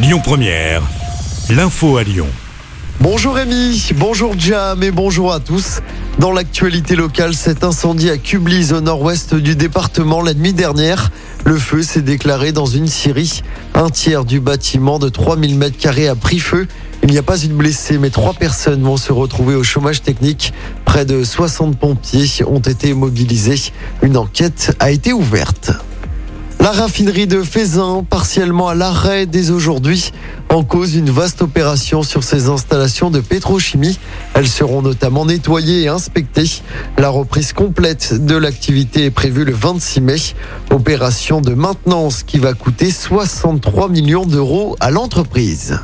Lyon Première, l'info à Lyon. Bonjour Rémi, bonjour Jam et bonjour à tous. Dans l'actualité locale, cet incendie à Kublis au nord-ouest du département la nuit dernière. Le feu s'est déclaré dans une scierie. Un tiers du bâtiment de 3000 m2 a pris feu. Il n'y a pas eu de blessés, mais trois personnes vont se retrouver au chômage technique. Près de 60 pompiers ont été mobilisés. Une enquête a été ouverte. La raffinerie de Faisin, partiellement à l'arrêt dès aujourd'hui, en cause une vaste opération sur ses installations de pétrochimie. Elles seront notamment nettoyées et inspectées. La reprise complète de l'activité est prévue le 26 mai. Opération de maintenance qui va coûter 63 millions d'euros à l'entreprise.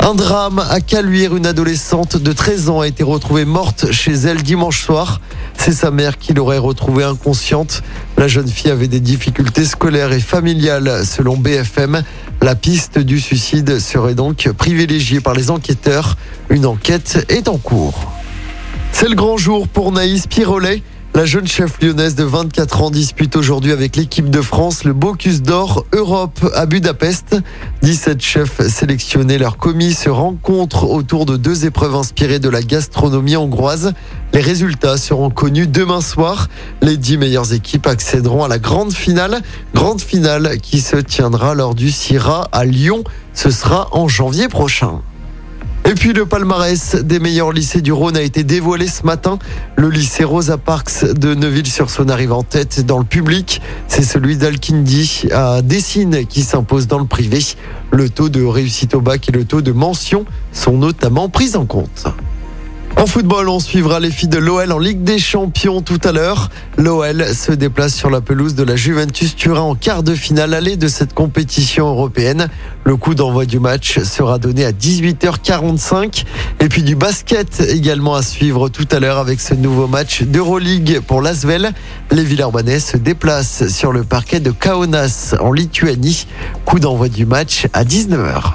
Un drame à Caluire, une adolescente de 13 ans a été retrouvée morte chez elle dimanche soir. C'est sa mère qui l'aurait retrouvée inconsciente. La jeune fille avait des difficultés scolaires et familiales selon BFM. La piste du suicide serait donc privilégiée par les enquêteurs. Une enquête est en cours. C'est le grand jour pour Naïs Pirolet. La jeune chef lyonnaise de 24 ans dispute aujourd'hui avec l'équipe de France le Bocuse d'Or Europe à Budapest. 17 chefs sélectionnés, leur commis se rencontrent autour de deux épreuves inspirées de la gastronomie hongroise. Les résultats seront connus demain soir. Les 10 meilleures équipes accéderont à la grande finale. Grande finale qui se tiendra lors du CIRA à Lyon. Ce sera en janvier prochain. Et puis le palmarès des meilleurs lycées du Rhône a été dévoilé ce matin. Le lycée Rosa Parks de Neuville-sur-Saône arrive en tête dans le public. C'est celui d'Alkindi à Dessine qui s'impose dans le privé. Le taux de réussite au bac et le taux de mention sont notamment pris en compte. En football, on suivra les filles de l'OL en Ligue des Champions tout à l'heure. L'OL se déplace sur la pelouse de la Juventus Turin en quart de finale allée de cette compétition européenne. Le coup d'envoi du match sera donné à 18h45. Et puis du basket également à suivre tout à l'heure avec ce nouveau match d'Euroleague pour l'Asvel. Les Villeurbanais se déplacent sur le parquet de Kaunas en Lituanie. Coup d'envoi du match à 19h.